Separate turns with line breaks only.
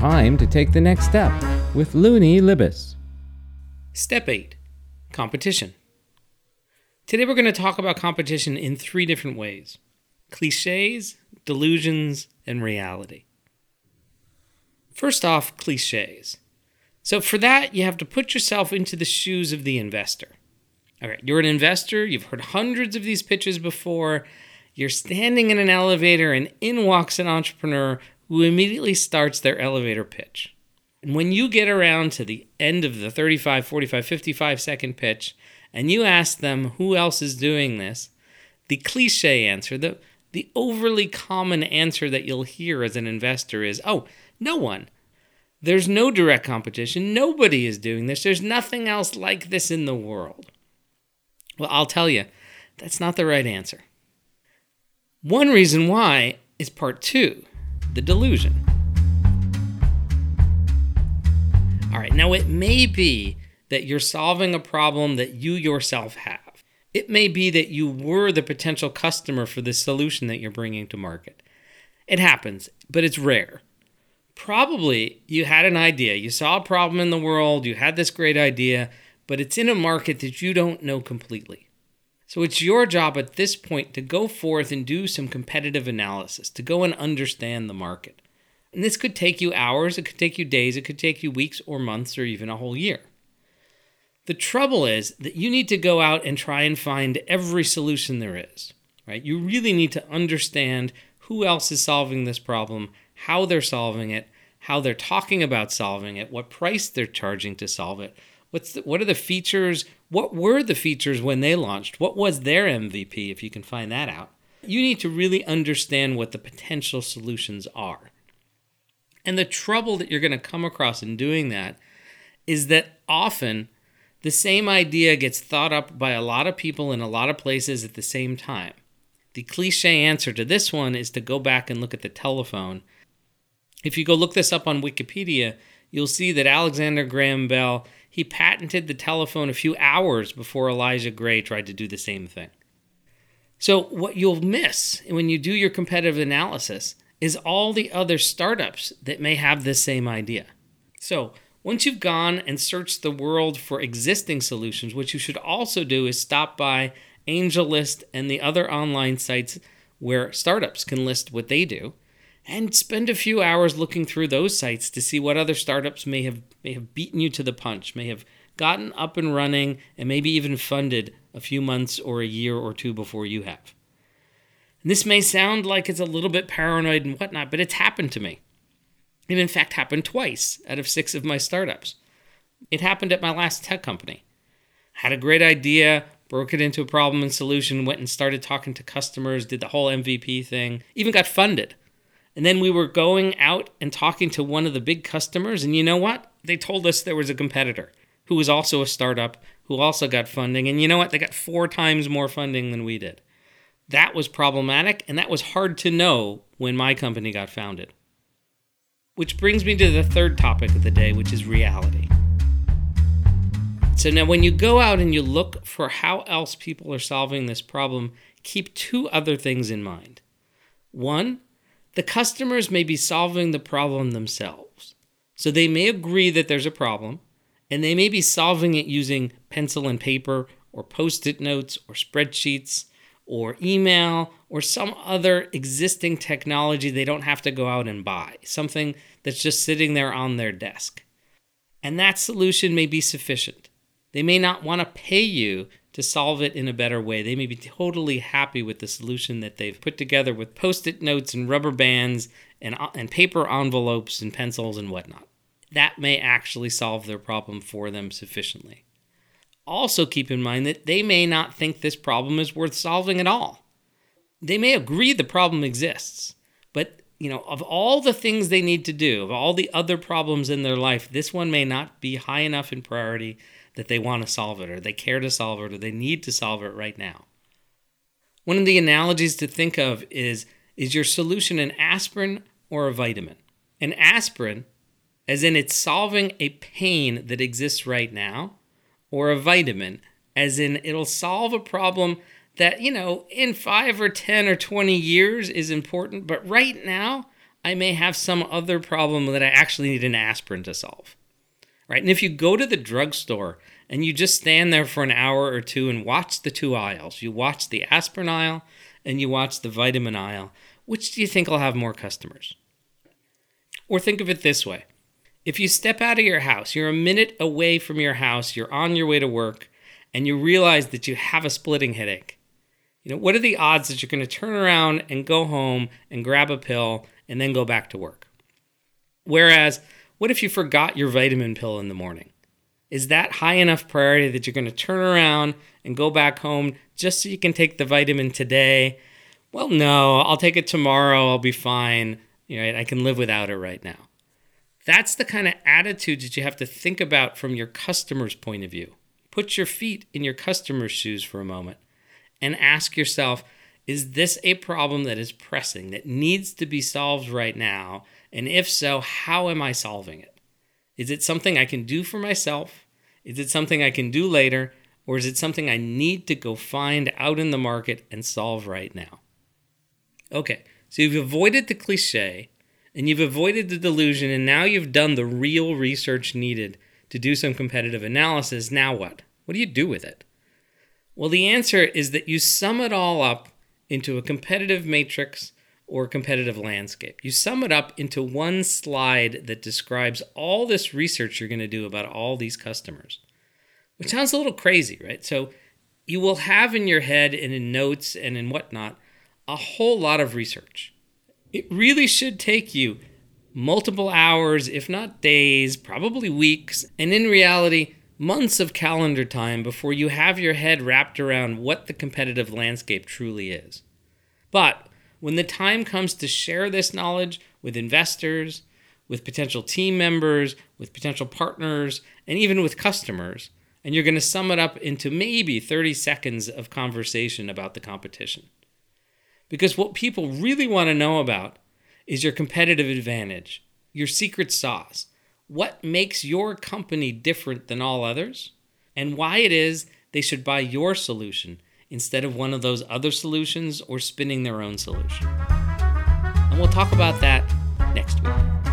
Time to take the next step with Luni Libes.
Step 8 Competition. Today we're going to talk about competition in three different ways cliches, delusions, and reality. First off, cliches. So, for that, you have to put yourself into the shoes of the investor. All right, you're an investor, you've heard hundreds of these pitches before. You're standing in an elevator, and in walks an entrepreneur who immediately starts their elevator pitch. And when you get around to the end of the 35, 45, 55 second pitch, and you ask them who else is doing this, the cliche answer, the, the overly common answer that you'll hear as an investor is, oh, no one. There's no direct competition. Nobody is doing this. There's nothing else like this in the world. Well, I'll tell you, that's not the right answer. One reason why is part two the delusion. All right, now it may be that you're solving a problem that you yourself have. It may be that you were the potential customer for the solution that you're bringing to market. It happens, but it's rare probably you had an idea. You saw a problem in the world, you had this great idea, but it's in a market that you don't know completely. So it's your job at this point to go forth and do some competitive analysis, to go and understand the market. And this could take you hours, it could take you days, it could take you weeks or months or even a whole year. The trouble is that you need to go out and try and find every solution there is, right? You really need to understand who else is solving this problem, how they're solving it, how they're talking about solving it, what price they're charging to solve it. What's the, what are the features? What were the features when they launched? What was their MVP if you can find that out? You need to really understand what the potential solutions are. And the trouble that you're going to come across in doing that is that often the same idea gets thought up by a lot of people in a lot of places at the same time. The cliche answer to this one is to go back and look at the telephone if you go look this up on Wikipedia, you'll see that Alexander Graham Bell he patented the telephone a few hours before Elisha Gray tried to do the same thing. So what you'll miss when you do your competitive analysis is all the other startups that may have this same idea. So, once you've gone and searched the world for existing solutions, what you should also do is stop by AngelList and the other online sites where startups can list what they do and spend a few hours looking through those sites to see what other startups may have may have beaten you to the punch, may have gotten up and running and maybe even funded a few months or a year or two before you have. And this may sound like it's a little bit paranoid and whatnot, but it's happened to me. It in fact happened twice out of six of my startups. It happened at my last tech company. Had a great idea, broke it into a problem and solution, went and started talking to customers, did the whole MVP thing, even got funded. And then we were going out and talking to one of the big customers, and you know what? They told us there was a competitor who was also a startup who also got funding. And you know what? They got four times more funding than we did. That was problematic, and that was hard to know when my company got founded. Which brings me to the third topic of the day, which is reality. So now, when you go out and you look for how else people are solving this problem, keep two other things in mind. One, the customers may be solving the problem themselves. So they may agree that there's a problem, and they may be solving it using pencil and paper, or post it notes, or spreadsheets, or email, or some other existing technology they don't have to go out and buy, something that's just sitting there on their desk. And that solution may be sufficient. They may not want to pay you to solve it in a better way. They may be totally happy with the solution that they've put together with post it notes and rubber bands and, uh, and paper envelopes and pencils and whatnot. That may actually solve their problem for them sufficiently. Also, keep in mind that they may not think this problem is worth solving at all. They may agree the problem exists, but you know, of all the things they need to do, of all the other problems in their life, this one may not be high enough in priority that they want to solve it or they care to solve it or they need to solve it right now. One of the analogies to think of is is your solution an aspirin or a vitamin? An aspirin, as in it's solving a pain that exists right now, or a vitamin, as in it'll solve a problem that, you know, in five or 10 or 20 years is important, but right now, I may have some other problem that I actually need an aspirin to solve. Right? And if you go to the drugstore and you just stand there for an hour or two and watch the two aisles, you watch the aspirin aisle and you watch the vitamin aisle, which do you think will have more customers? Or think of it this way if you step out of your house, you're a minute away from your house, you're on your way to work, and you realize that you have a splitting headache. You know, what are the odds that you're going to turn around and go home and grab a pill and then go back to work? Whereas, what if you forgot your vitamin pill in the morning? Is that high enough priority that you're going to turn around and go back home just so you can take the vitamin today? Well, no, I'll take it tomorrow. I'll be fine. You know, I can live without it right now. That's the kind of attitude that you have to think about from your customer's point of view. Put your feet in your customer's shoes for a moment and ask yourself is this a problem that is pressing, that needs to be solved right now? And if so, how am I solving it? Is it something I can do for myself? Is it something I can do later? Or is it something I need to go find out in the market and solve right now? Okay, so you've avoided the cliche and you've avoided the delusion, and now you've done the real research needed to do some competitive analysis. Now what? What do you do with it? Well, the answer is that you sum it all up into a competitive matrix or competitive landscape. You sum it up into one slide that describes all this research you're going to do about all these customers, which sounds a little crazy, right? So you will have in your head and in notes and in whatnot a whole lot of research. It really should take you multiple hours, if not days, probably weeks, and in reality, months of calendar time before you have your head wrapped around what the competitive landscape truly is. But when the time comes to share this knowledge with investors, with potential team members, with potential partners, and even with customers, and you're going to sum it up into maybe 30 seconds of conversation about the competition. Because what people really want to know about is your competitive advantage, your secret sauce. What makes your company different than all others, and why it is they should buy your solution instead of one of those other solutions or spinning their own solution. And we'll talk about that next week.